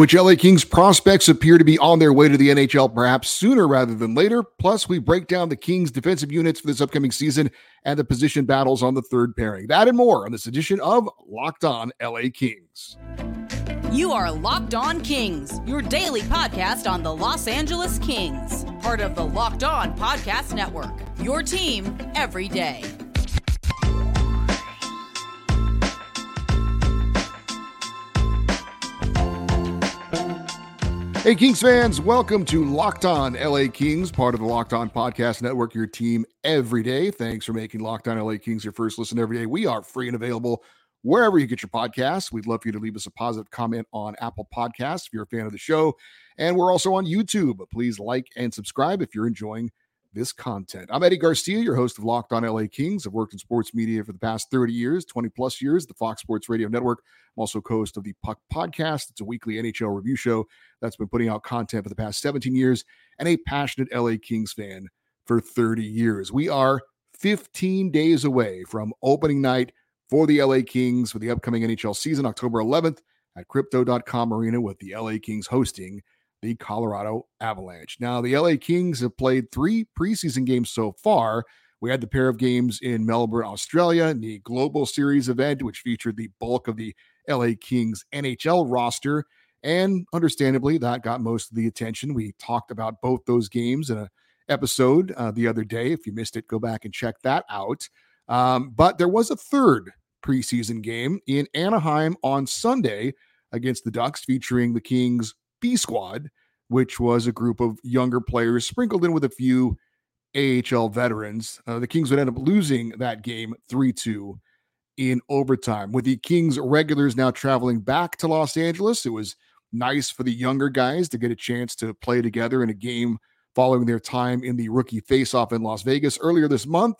which LA Kings prospects appear to be on their way to the NHL perhaps sooner rather than later. Plus, we break down the Kings defensive units for this upcoming season and the position battles on the third pairing. That and more on this edition of Locked On LA Kings. You are Locked On Kings, your daily podcast on the Los Angeles Kings, part of the Locked On Podcast Network. Your team every day. Hey, Kings fans, welcome to Locked On LA Kings, part of the Locked On Podcast Network, your team every day. Thanks for making Locked On LA Kings your first listen every day. We are free and available wherever you get your podcasts. We'd love for you to leave us a positive comment on Apple Podcasts if you're a fan of the show. And we're also on YouTube. Please like and subscribe if you're enjoying this content. I'm Eddie Garcia, your host of Locked On LA Kings. I've worked in sports media for the past 30 years, 20 plus years, the Fox Sports Radio Network. I'm also co-host of the Puck Podcast. It's a weekly NHL review show that's been putting out content for the past 17 years and a passionate LA Kings fan for 30 years. We are 15 days away from opening night for the LA Kings for the upcoming NHL season, October 11th at crypto.com arena with the LA Kings hosting the Colorado Avalanche. Now, the LA Kings have played three preseason games so far. We had the pair of games in Melbourne, Australia, in the Global Series event, which featured the bulk of the LA Kings NHL roster. And understandably, that got most of the attention. We talked about both those games in an episode uh, the other day. If you missed it, go back and check that out. Um, but there was a third preseason game in Anaheim on Sunday against the Ducks, featuring the Kings B squad, which was a group of younger players sprinkled in with a few AHL veterans. Uh, the Kings would end up losing that game 3 2 in overtime. With the Kings regulars now traveling back to Los Angeles, it was nice for the younger guys to get a chance to play together in a game following their time in the rookie faceoff in Las Vegas earlier this month.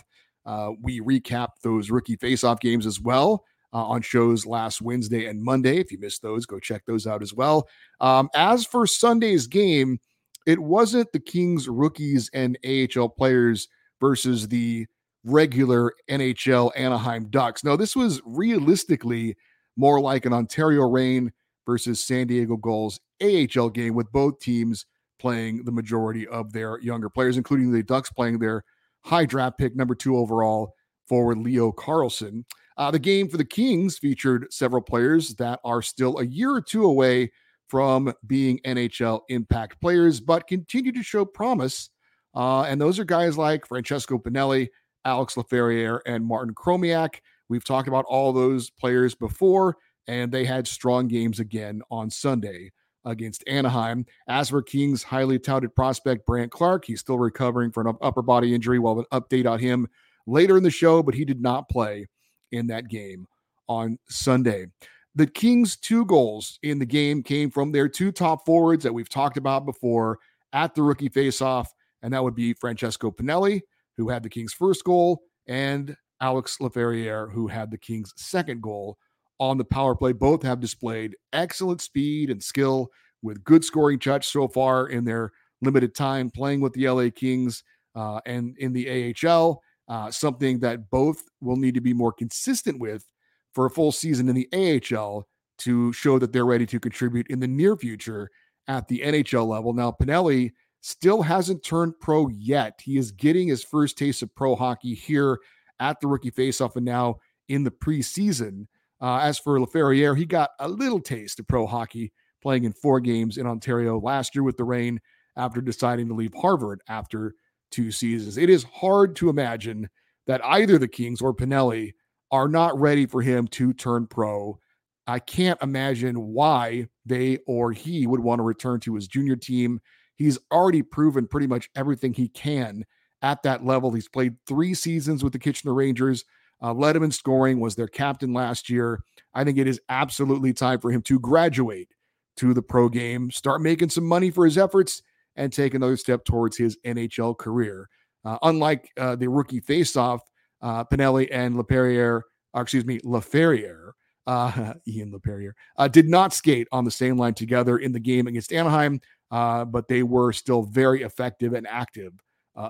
Uh, we recapped those rookie faceoff games as well uh, on shows last Wednesday and Monday. If you missed those, go check those out as well. Um, as for Sunday's game, it wasn't the Kings rookies and AHL players versus the regular NHL Anaheim Ducks. No, this was realistically more like an Ontario Reign versus San Diego Gulls AHL game with both teams playing the majority of their younger players, including the Ducks playing their high draft pick, number two overall forward Leo Carlsson. Uh, the game for the Kings featured several players that are still a year or two away from being NHL impact players, but continue to show promise. Uh, and those are guys like Francesco Pinelli, Alex Laferriere, and Martin Chromiak. We've talked about all those players before, and they had strong games again on Sunday against Anaheim. As for Kings' highly touted prospect, Brandt Clarke, he's still recovering from an upper body injury. We'll have an update on him later in the show, but he did not play in that game on Sunday. The Kings' two goals in the game came from their two top forwards that we've talked about before at the rookie faceoff, and that would be Francesco Pinelli, who had the Kings' first goal, and Alex Laferriere, who had the Kings' second goal on the power play. Both have displayed excellent speed and skill with good scoring touch so far in their limited time playing with the LA Kings uh, and in the AHL uh, something that both will need to be more consistent with for a full season in the AHL to show that they're ready to contribute in the near future at the NHL level. Now, Pinelli still hasn't turned pro yet. He is getting his first taste of pro hockey here at the rookie faceoff and now in the preseason. Uh, as for Laferriere, he got a little taste of pro hockey playing in four games in Ontario last year with the Reign after deciding to leave Harvard after two seasons. It is hard to imagine that either the Kings or Pinelli are not ready for him to turn pro. I can't imagine why they or he would want to return to his junior team. He's already proven pretty much everything he can at that level. He's played three seasons with the Kitchener Rangers, uh, led him in scoring, was their captain last year. I think it is absolutely time for him to graduate to the pro game, start making some money for his efforts, and take another step towards his NHL career. Uh, unlike uh, the rookie faceoff, uh, Pinelli and Laperriere, excuse me, Laferriere, uh, Ian Laperriere, uh, did not skate on the same line together in the game against Anaheim, uh, but they were still very effective and active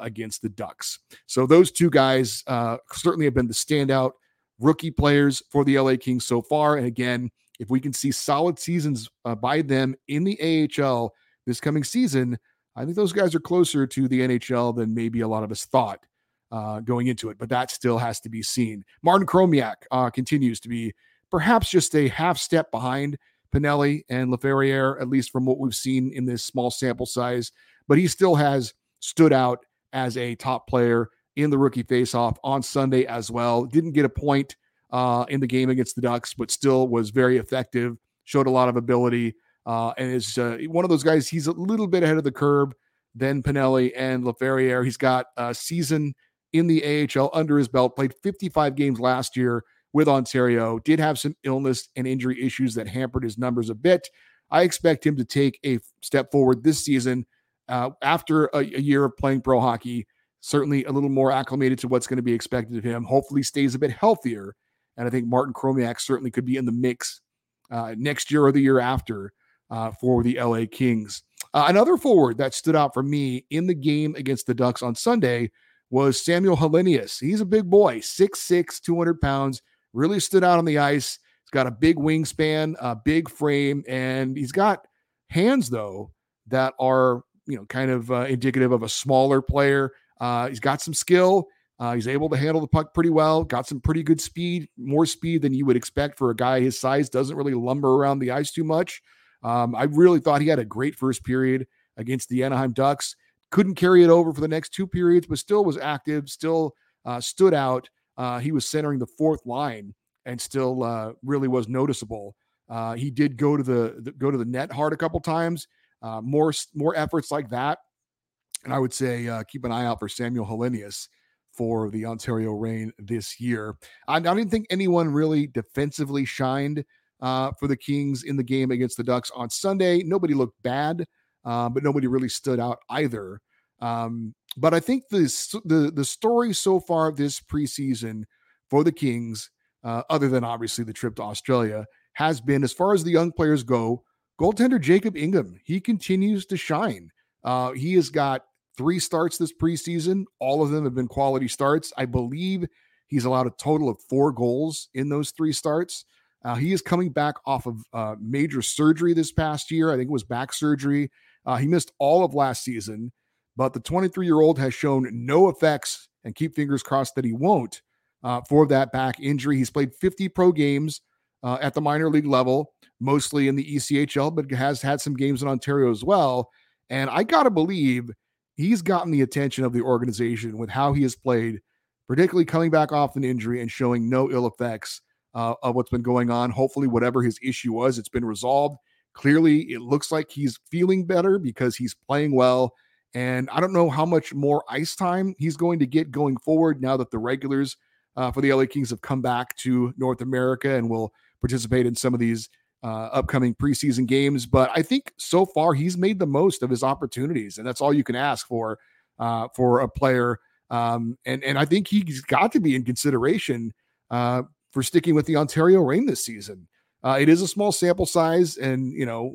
against the Ducks. So those two guys certainly have been the standout rookie players for the LA Kings so far. And again, if we can see solid seasons by them in the AHL this coming season, I think those guys are closer to the NHL than maybe a lot of us thought uh, going into it. But that still has to be seen. Martin Chromiak uh, continues to be perhaps just a half step behind Pinelli and Laferriere, at least from what we've seen in this small sample size. But he still has stood out as a top player in the rookie faceoff on Sunday as well. Didn't get a point uh, in the game against the Ducks, but still was very effective. Showed a lot of ability, uh, and is uh, one of those guys. He's a little bit ahead of the curve than Pinelli and Laferriere. He's got a season in the AHL under his belt. Played 55 games last year with Ontario. Did have some illness and injury issues that hampered his numbers a bit. I expect him to take a step forward this season uh, after a, a, year of playing pro hockey. Certainly a little more acclimated to what's going to be expected of him. Hopefully, stays a bit healthier. And I think Martin Chromiak certainly could be in the mix uh, next year or the year after uh, for the LA Kings. Uh, another forward that stood out for me in the game against the Ducks on Sunday was Samuel Helenius. He's a big boy, 6'6, 200 pounds, really stood out on the ice. He's got a big wingspan, a big frame, and he's got hands, though, that are, you know, kind of uh, indicative of a smaller player. Uh, he's got some skill. Uh, he's able to handle the puck pretty well, got some pretty good speed, more speed than you would expect for a guy his size, doesn't really lumber around the ice too much. Um, I really thought he had a great first period against the Anaheim Ducks. Couldn't carry it over for the next two periods, but still was active, still uh, stood out. Uh, he was centering the fourth line and still uh, really was noticeable. Uh, he did go to the, the, go to the net hard a couple times. Uh, more more efforts like that, and I would say uh, keep an eye out for Samuel Helenius for the Ontario Reign this year. I, I didn't think anyone really defensively shined uh, for the Kings in the game against the Ducks on Sunday. Nobody looked bad, uh, but nobody really stood out either. Um, but I think this, the the story so far this preseason for the Kings, uh, other than obviously the trip to Australia, has been as far as the young players go. Goaltender Jacob Ingham, he continues to shine. Uh, he has got three starts this preseason. All of them have been quality starts. I believe he's allowed a total of four goals in those three starts. Uh, he is coming back off of uh, major surgery this past year. I think it was back surgery. Uh, he missed all of last season, but the 23 year old has shown no effects, and keep fingers crossed that he won't uh, for that back injury. He's played 50 pro games uh, at the minor league level, mostly in the ECHL, but has had some games in Ontario as well. And I got to believe he's gotten the attention of the organization with how he has played, particularly coming back off an injury and showing no ill effects uh, of what's been going on. Hopefully, whatever his issue was, it's been resolved. Clearly, it looks like he's feeling better because he's playing well. And I don't know how much more ice time he's going to get going forward now that the regulars uh, for the LA Kings have come back to North America and will participate in some of these uh, upcoming preseason games. But I think so far he's made the most of his opportunities, and that's all you can ask for uh, for a player. Um, and and I think he's got to be in consideration uh, for sticking with the Ontario Reign this season. Uh, it is a small sample size, and you know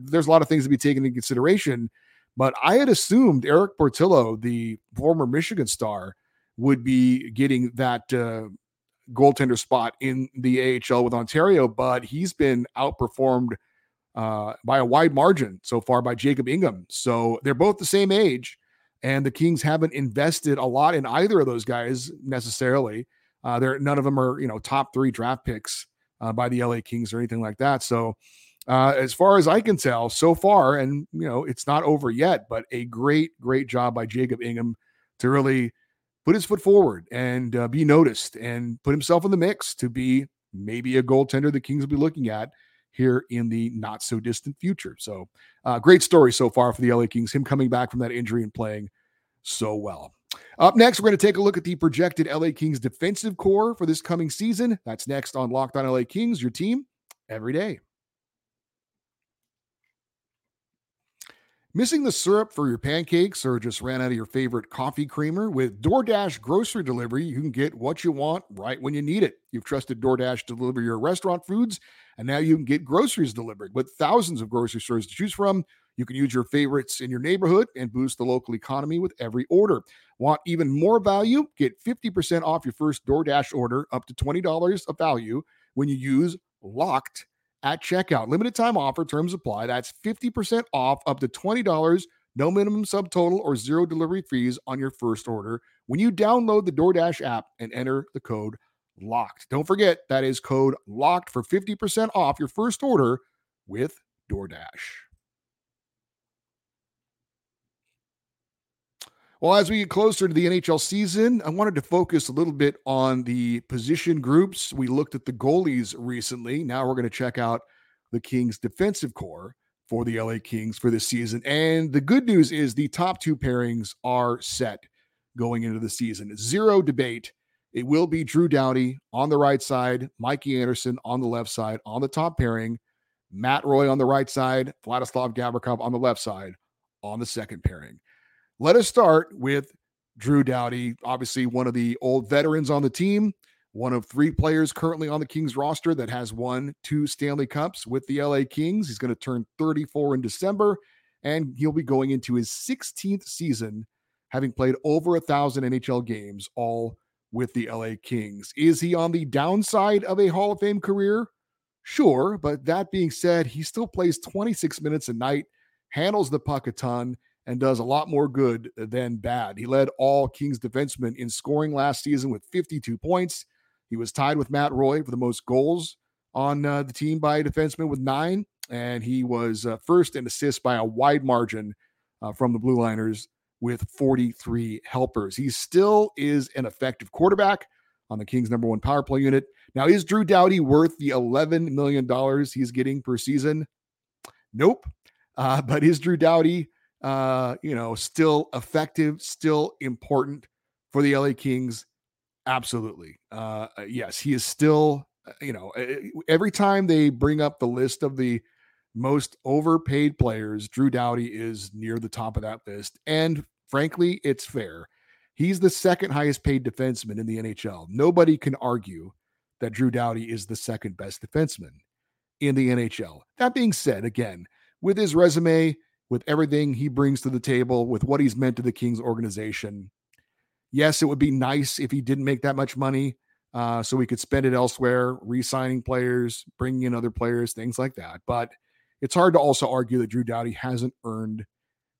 there's a lot of things to be taken into consideration. But I had assumed Erik Portillo, the former Michigan star, would be getting that uh, goaltender spot in the AHL with Ontario, but he's been outperformed uh, by a wide margin so far by Jacob Ingham. So they're both the same age, and the Kings haven't invested a lot in either of those guys necessarily. Uh, they're none of them are you know top three draft picks uh, by the LA Kings or anything like that. So uh, as far as I can tell, so far, and you know it's not over yet, but a great great job by Jacob Ingham to really put his foot forward and uh, be noticed and put himself in the mix to be maybe a goaltender the Kings will be looking at here in the not so distant future. So, uh, great story so far for the LA Kings, him coming back from that injury and playing so well. Up next, we're going to take a look at the projected LA Kings defensive core for this coming season. That's next on Locked On LA Kings, your team every day. Missing the syrup for your pancakes or just ran out of your favorite coffee creamer? With DoorDash grocery delivery, you can get what you want right when you need it. You've trusted DoorDash to deliver your restaurant foods, and now you can get groceries delivered. With thousands of grocery stores to choose from, you can use your favorites in your neighborhood and boost the local economy with every order. Want even more value? Get 50% off your first DoorDash order up to $20 of value when you use LOCKED at checkout. Limited time offer, terms apply. That's 50% off up to $20, no minimum subtotal or zero delivery fees on your first order when you download the DoorDash app and enter the code LOCKED. Don't forget that is code LOCKED for 50% off your first order with DoorDash. Well, as we get closer to the NHL season, I wanted to focus a little bit on the position groups. We looked at the goalies recently. Now we're going to check out the Kings defensive core for the LA Kings for this season. And the good news is the top two pairings are set going into the season. Zero debate. It will be Drew Doughty on the right side, Mikey Anderson on the left side on the top pairing, Matt Roy on the right side, Vladislav Gavrikov on the left side on the second pairing. Let us start with Drew Doughty, obviously one of the old veterans on the team, one of three players currently on the Kings roster that has won two Stanley Cups with the LA Kings. He's going to turn 34 in December, and he'll be going into his 16th season, having played over a thousand NHL games, all with the LA Kings. Is he on the downside of a Hall of Fame career? Sure, but that being said, he still plays 26 minutes a night, handles the puck a ton, and does a lot more good than bad. He led all Kings defensemen in scoring last season with 52 points. He was tied with Matt Roy for the most goals on uh, the team by a defenseman with nine, and he was uh, first in assists by a wide margin uh, from the Blue Liners with 43 helpers. He still is an effective quarterback on the Kings' number one power play unit. Now, is Drew Doughty worth the $11 million he's getting per season? Nope. Uh, but is Drew Doughty uh, you know, still effective, still important for the LA Kings. Absolutely. Uh, uh, yes, he is still, uh, you know, every time they bring up the list of the most overpaid players, Drew Doughty is near the top of that list. And frankly, it's fair. He's the second highest paid defenseman in the NHL. Nobody can argue that Drew Doughty is the second best defenseman in the NHL. That being said, again, with his resume, with everything he brings to the table, with what he's meant to the Kings organization. Yes, it would be nice if he didn't make that much money uh, so we could spend it elsewhere, re signing players, bringing in other players, things like that. But it's hard to also argue that Drew Doughty hasn't earned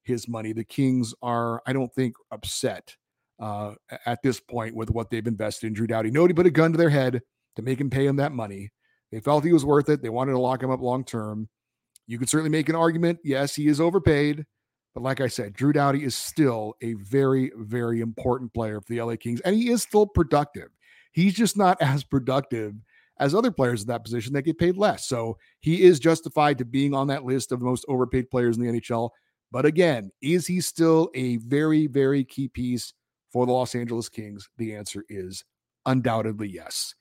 his money. The Kings are, I don't think, upset uh, at this point with what they've invested in Drew Doughty. Nobody put a gun to their head to make him pay him that money. They felt he was worth it. They wanted to lock him up long term. You could certainly make an argument. Yes, he is overpaid. But like I said, Drew Doughty is still a very, very important player for the LA Kings, and he is still productive. He's just not as productive as other players in that position that get paid less. So he is justified to being on that list of the most overpaid players in the NHL. But again, is he still a very, very key piece for the Los Angeles Kings? The answer is undoubtedly yes.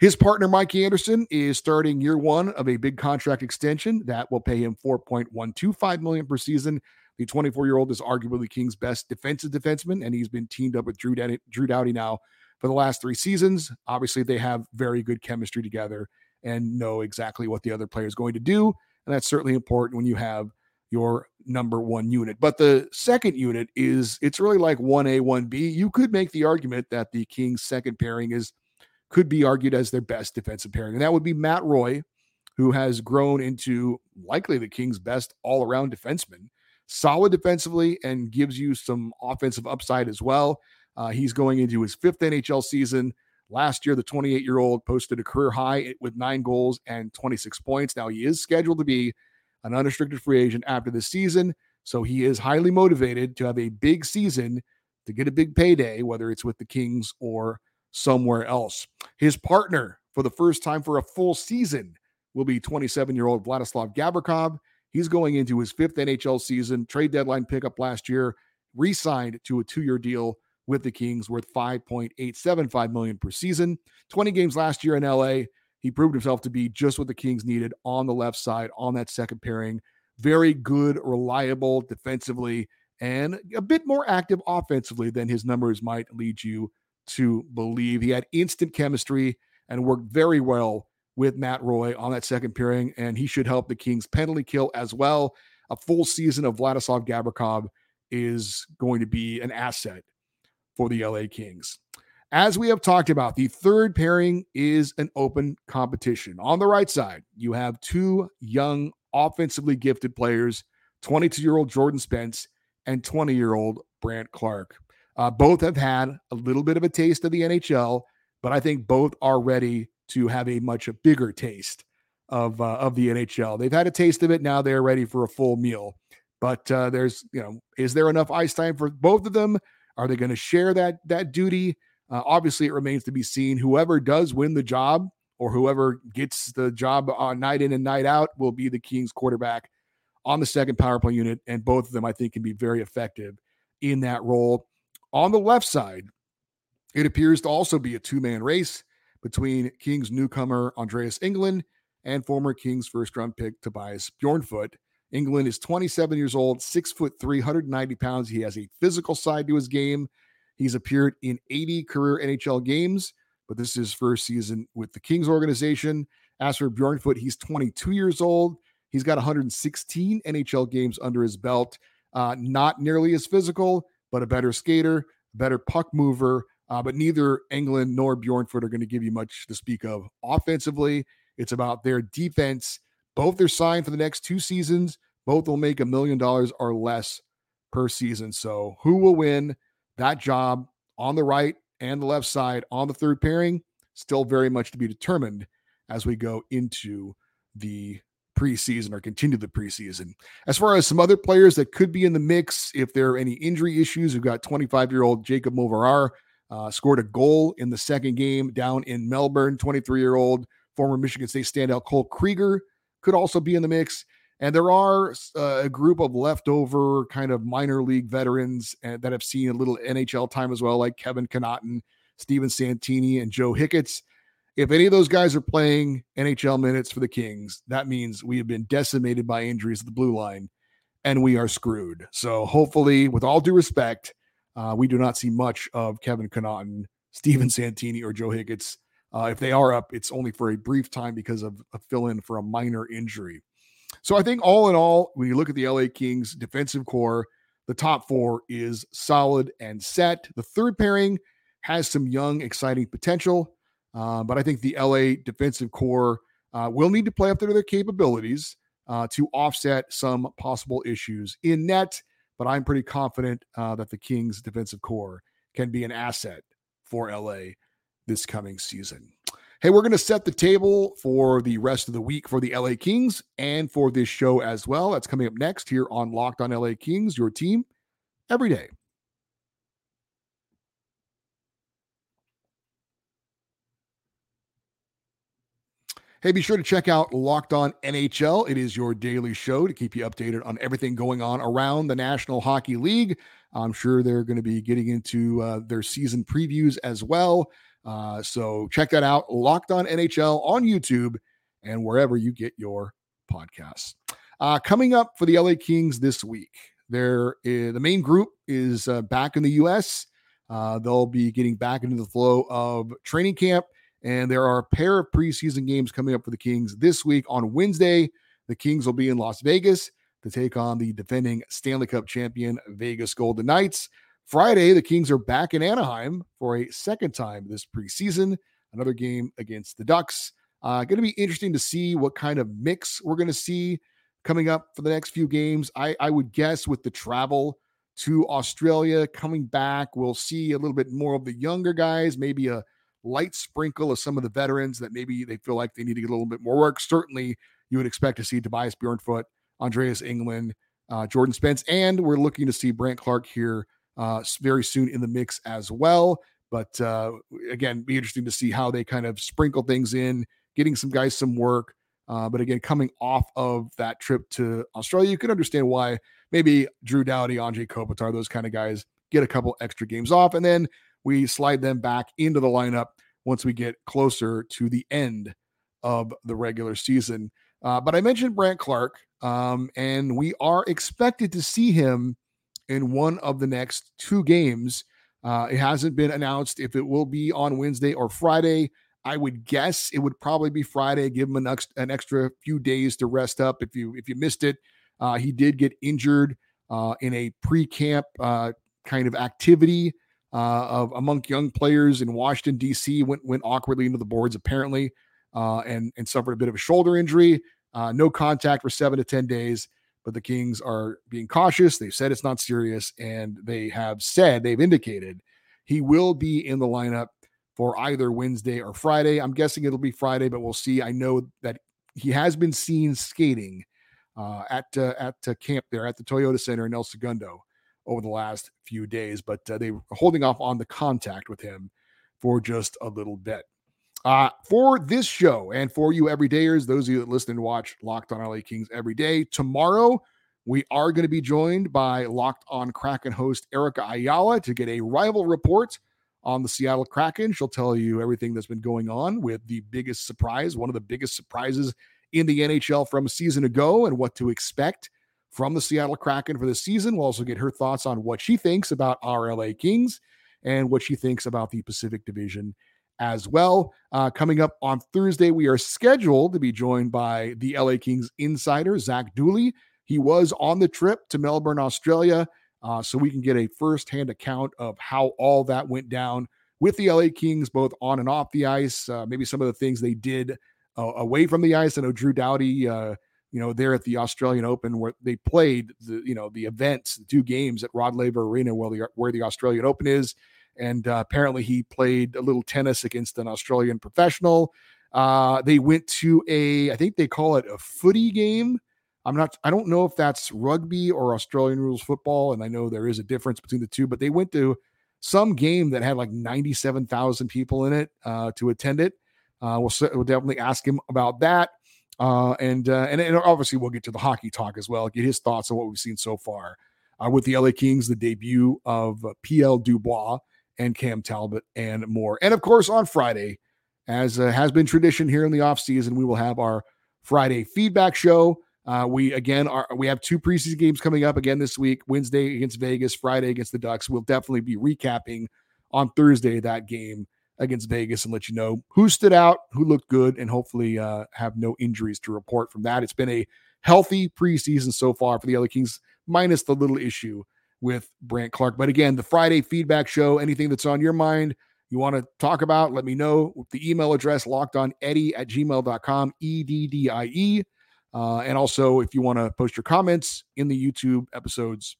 His partner, Mikey Anderson, is starting year one of a big contract extension that will pay him 4.125 million per season. The 24-year-old is arguably King's best defensive defenseman, and he's been teamed up with Drew, Doughty, Drew Doughty now for the last three seasons. Obviously, they have very good chemistry together and know exactly what the other player is going to do. And that's certainly important when you have your number one unit. But the second unit is it's really like 1A, 1B. You could make the argument that the Kings' second pairing is could be argued as their best defensive pairing. And that would be Matt Roy, who has grown into likely the Kings' best all around defenseman. Solid defensively and gives you some offensive upside as well. Uh, he's going into his fifth NHL season. Last year, the 28 year old posted a career high with nine goals and 26 points. Now, he is scheduled to be an unrestricted free agent after this season. So he is highly motivated to have a big season to get a big payday, whether it's with the Kings or somewhere else. His partner for the first time for a full season will be 27 year old Vladislav Gavrikov. He's going into his fifth NHL season, trade deadline pickup last year, re signed to a two year deal with the Kings worth 5.875 million per season. 20 games last year in LA. He proved himself to be just what the Kings needed on the left side on that second pairing. Very good, reliable defensively, and a bit more active offensively than his numbers might lead you to believe. He had instant chemistry and worked very well with Matt Roy on that second pairing, and he should help the Kings penalty kill as well. A full season of Vladislav Gavrikov is going to be an asset for the LA Kings. As we have talked about, the third pairing is an open competition. On the right side, you have two young, offensively gifted players 22 year old Jordan Spence and 20 year old Brandt Clarke. Uh, both have had a little bit of a taste of the NHL, but I think both are ready to have a much bigger taste of uh, of the NHL. They've had a taste of it. Now they're ready for a full meal. But uh, there's, you know, is there enough ice time for both of them? Are they going to share that that duty? Uh, obviously, it remains to be seen. Whoever does win the job or whoever gets the job night in and night out will be the Kings quarterback on the second power play unit. And both of them, I think, can be very effective in that role. On the left side, it appears to also be a two man race between Kings newcomer Andreas Englund and former Kings first round pick Tobias Bjornfot. Englund is 27 years old, six foot three, 190 pounds. He has a physical side to his game. He's appeared in 80 career NHL games, but this is his first season with the Kings organization. As for Bjornfot, he's 22 years old. He's got 116 NHL games under his belt. Uh, not nearly as physical, but a better skater, better puck mover. Uh, but neither Englund nor Bjornfot are going to give you much to speak of offensively. It's about their defense. Both are signed for the next two seasons. Both will make a million dollars or less per season. So, who will win? that job on the right and the left side on the third pairing still very much to be determined as we go into the preseason or continue the preseason. As far as some other players that could be in the mix, if there are any injury issues, we've got 25 year old Jacob Moverare uh, scored a goal in the second game down in Melbourne. 23 year old former Michigan State standout Cole Krygier could also be in the mix. And there are uh, a group of leftover kind of minor league veterans that have seen a little NHL time as well, like Kevin Connauton, Steven Santini, and Joe Hicketts. If any of those guys are playing NHL minutes for the Kings, that means we have been decimated by injuries at the blue line and we are screwed. So hopefully, with all due respect, uh, we do not see much of Kevin Connauton, Steven Santini, or Joe Hicketts. Uh, if they are up, it's only for a brief time because of a fill in for a minor injury. So I think all in all, when you look at the LA Kings defensive core, the top four is solid and set. The third pairing has some young, exciting potential, uh, but I think the LA defensive core uh, will need to play up to their capabilities uh, to offset some possible issues in net. But I'm pretty confident uh, that the Kings defensive core can be an asset for LA this coming season. Hey, we're going to set the table for the rest of the week for the LA Kings and for this show as well. That's coming up next here on Locked on LA Kings, your team every day. Hey, be sure to check out Locked On NHL. It is your daily show to keep you updated on everything going on around the National Hockey League. I'm sure they're going to be getting into uh, their season previews as well. Uh, so check that out. Locked on NHL on YouTube and wherever you get your podcasts. Uh, coming up for the LA Kings this week, there the main group is uh, back in the U.S. Uh, they'll be getting back into the flow of training camp, and there are a pair of preseason games coming up for the Kings this week. On Wednesday, the Kings will be in Las Vegas to take on the defending Stanley Cup champion Vegas Golden Knights. Friday, the Kings are back in Anaheim for a second time this preseason, another game against the Ducks. Uh, going to be interesting to see what kind of mix we're going to see coming up for the next few games. I, I would guess with the travel to Australia coming back, we'll see a little bit more of the younger guys, maybe a light sprinkle of some of the veterans that maybe they feel like they need to get a little bit more work. Certainly, you would expect to see Tobias Bjornfot, Andreas Englund, uh, Jordan Spence, and we're looking to see Brandt Clarke here uh, very soon in the mix as well. But uh, again, be interesting to see how they kind of sprinkle things in, getting some guys some work. Uh, but again, coming off of that trip to Australia, you can understand why maybe Drew Doughty, Anze Kopitar, those kind of guys get a couple extra games off, and then we slide them back into the lineup once we get closer to the end of the regular season. Uh, but I mentioned Brandt Clarke, um, and we are expected to see him in one of the next two games. Uh, it hasn't been announced if it will be on Wednesday or Friday. I would guess it would probably be Friday. Give him an, ex- an extra few days to rest up. If you if you missed it, uh, he did get injured uh, in a pre-camp uh, kind of activity uh, of among young players in Washington D.C. went went awkwardly into the boards apparently, uh, and and suffered a bit of a shoulder injury. Uh, no contact for seven to ten days, but the Kings are being cautious. They've said it's not serious, and they have said they've indicated he will be in the lineup for either Wednesday or Friday. I'm guessing it'll be Friday, but we'll see. I know that he has been seen skating uh, at uh, at uh, camp there at the Toyota Center in El Segundo over the last few days, but uh, they were holding off on the contact with him for just a little bit. Uh, for this show and for you everydayers, those of you that listen and watch Locked on LA Kings every day, tomorrow we are going to be joined by Locked on Kraken host Erica Ayala to get a rival report on the Seattle Kraken. She'll tell you everything that's been going on with the biggest surprise, one of the biggest surprises in the NHL from a season ago, and what to expect from the Seattle Kraken for the season. We'll also get her thoughts on what she thinks about our LA Kings and what she thinks about the Pacific Division as well. Uh, coming up on Thursday, we are scheduled to be joined by the LA Kings insider, Zach Dooley. He was on the trip to Melbourne, Australia, uh, so we can get a firsthand account of how all that went down with the LA Kings, both on and off the ice. Uh, maybe some of the things they did uh, away from the ice. I know Drew uh, you know, there at the Australian Open where they played the, you know, the events, the two games at Rod Laver Arena where the where the Australian Open is, and uh, apparently he played a little tennis against an Australian professional. Uh, they went to a, I think they call it a footy game I'm not, I don't know if that's rugby or Australian rules football. And I know there is a difference between the two, but they went to some game that had like 97,000 people in it uh, to attend it. Uh, we'll, we'll definitely ask him about that. Uh, and, uh, and, and obviously we'll get to the hockey talk as well, get his thoughts on what we've seen so far uh, with the LA Kings, the debut of PL Dubois and Cam Talbot and more. And of course, on Friday, as uh, has been tradition here in the offseason, we will have our Friday feedback show. Uh, we again are we have two preseason games coming up again this week. Wednesday against Vegas, Friday against the Ducks. We'll definitely be recapping on Thursday that game against Vegas and let you know who stood out, who looked good, and hopefully uh, have no injuries to report from that. It's been a healthy preseason so far for the LA Kings, minus the little issue with Brandt Clarke. But again, the Friday feedback show, anything that's on your mind, you want to talk about, let me know. The email address locked on Eddie at gmail.com, E D D I E uh, and also, if you want to post your comments in the YouTube episodes,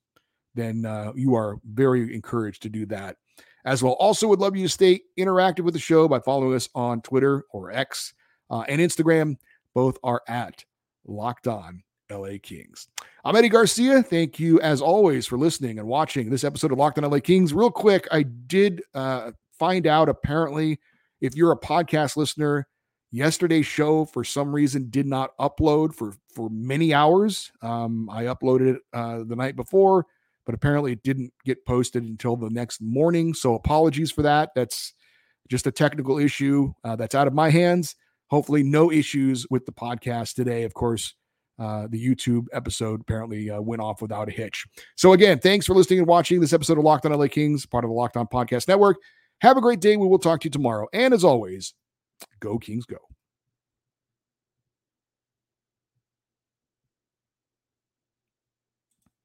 then uh, you are very encouraged to do that as well. Also, would love you to stay interactive with the show by following us on Twitter or X uh, and Instagram. Both are at Locked On LA Kings. I'm Eddie Garcia. Thank you, as always, for listening and watching this episode of Locked On LA Kings. Real quick, I did uh, find out apparently if you're a podcast listener Yesterday's show, for some reason, did not upload for for many hours. Um, I uploaded it uh, the night before, but apparently it didn't get posted until the next morning. So apologies for that. That's just a technical issue uh, that's out of my hands. Hopefully, no issues with the podcast today. Of course, uh, the YouTube episode apparently uh, went off without a hitch. So, again, thanks for listening and watching this episode of Locked on LA Kings, part of the Locked on Podcast Network. Have a great day. We will talk to you tomorrow. And as always, Go Kings Go.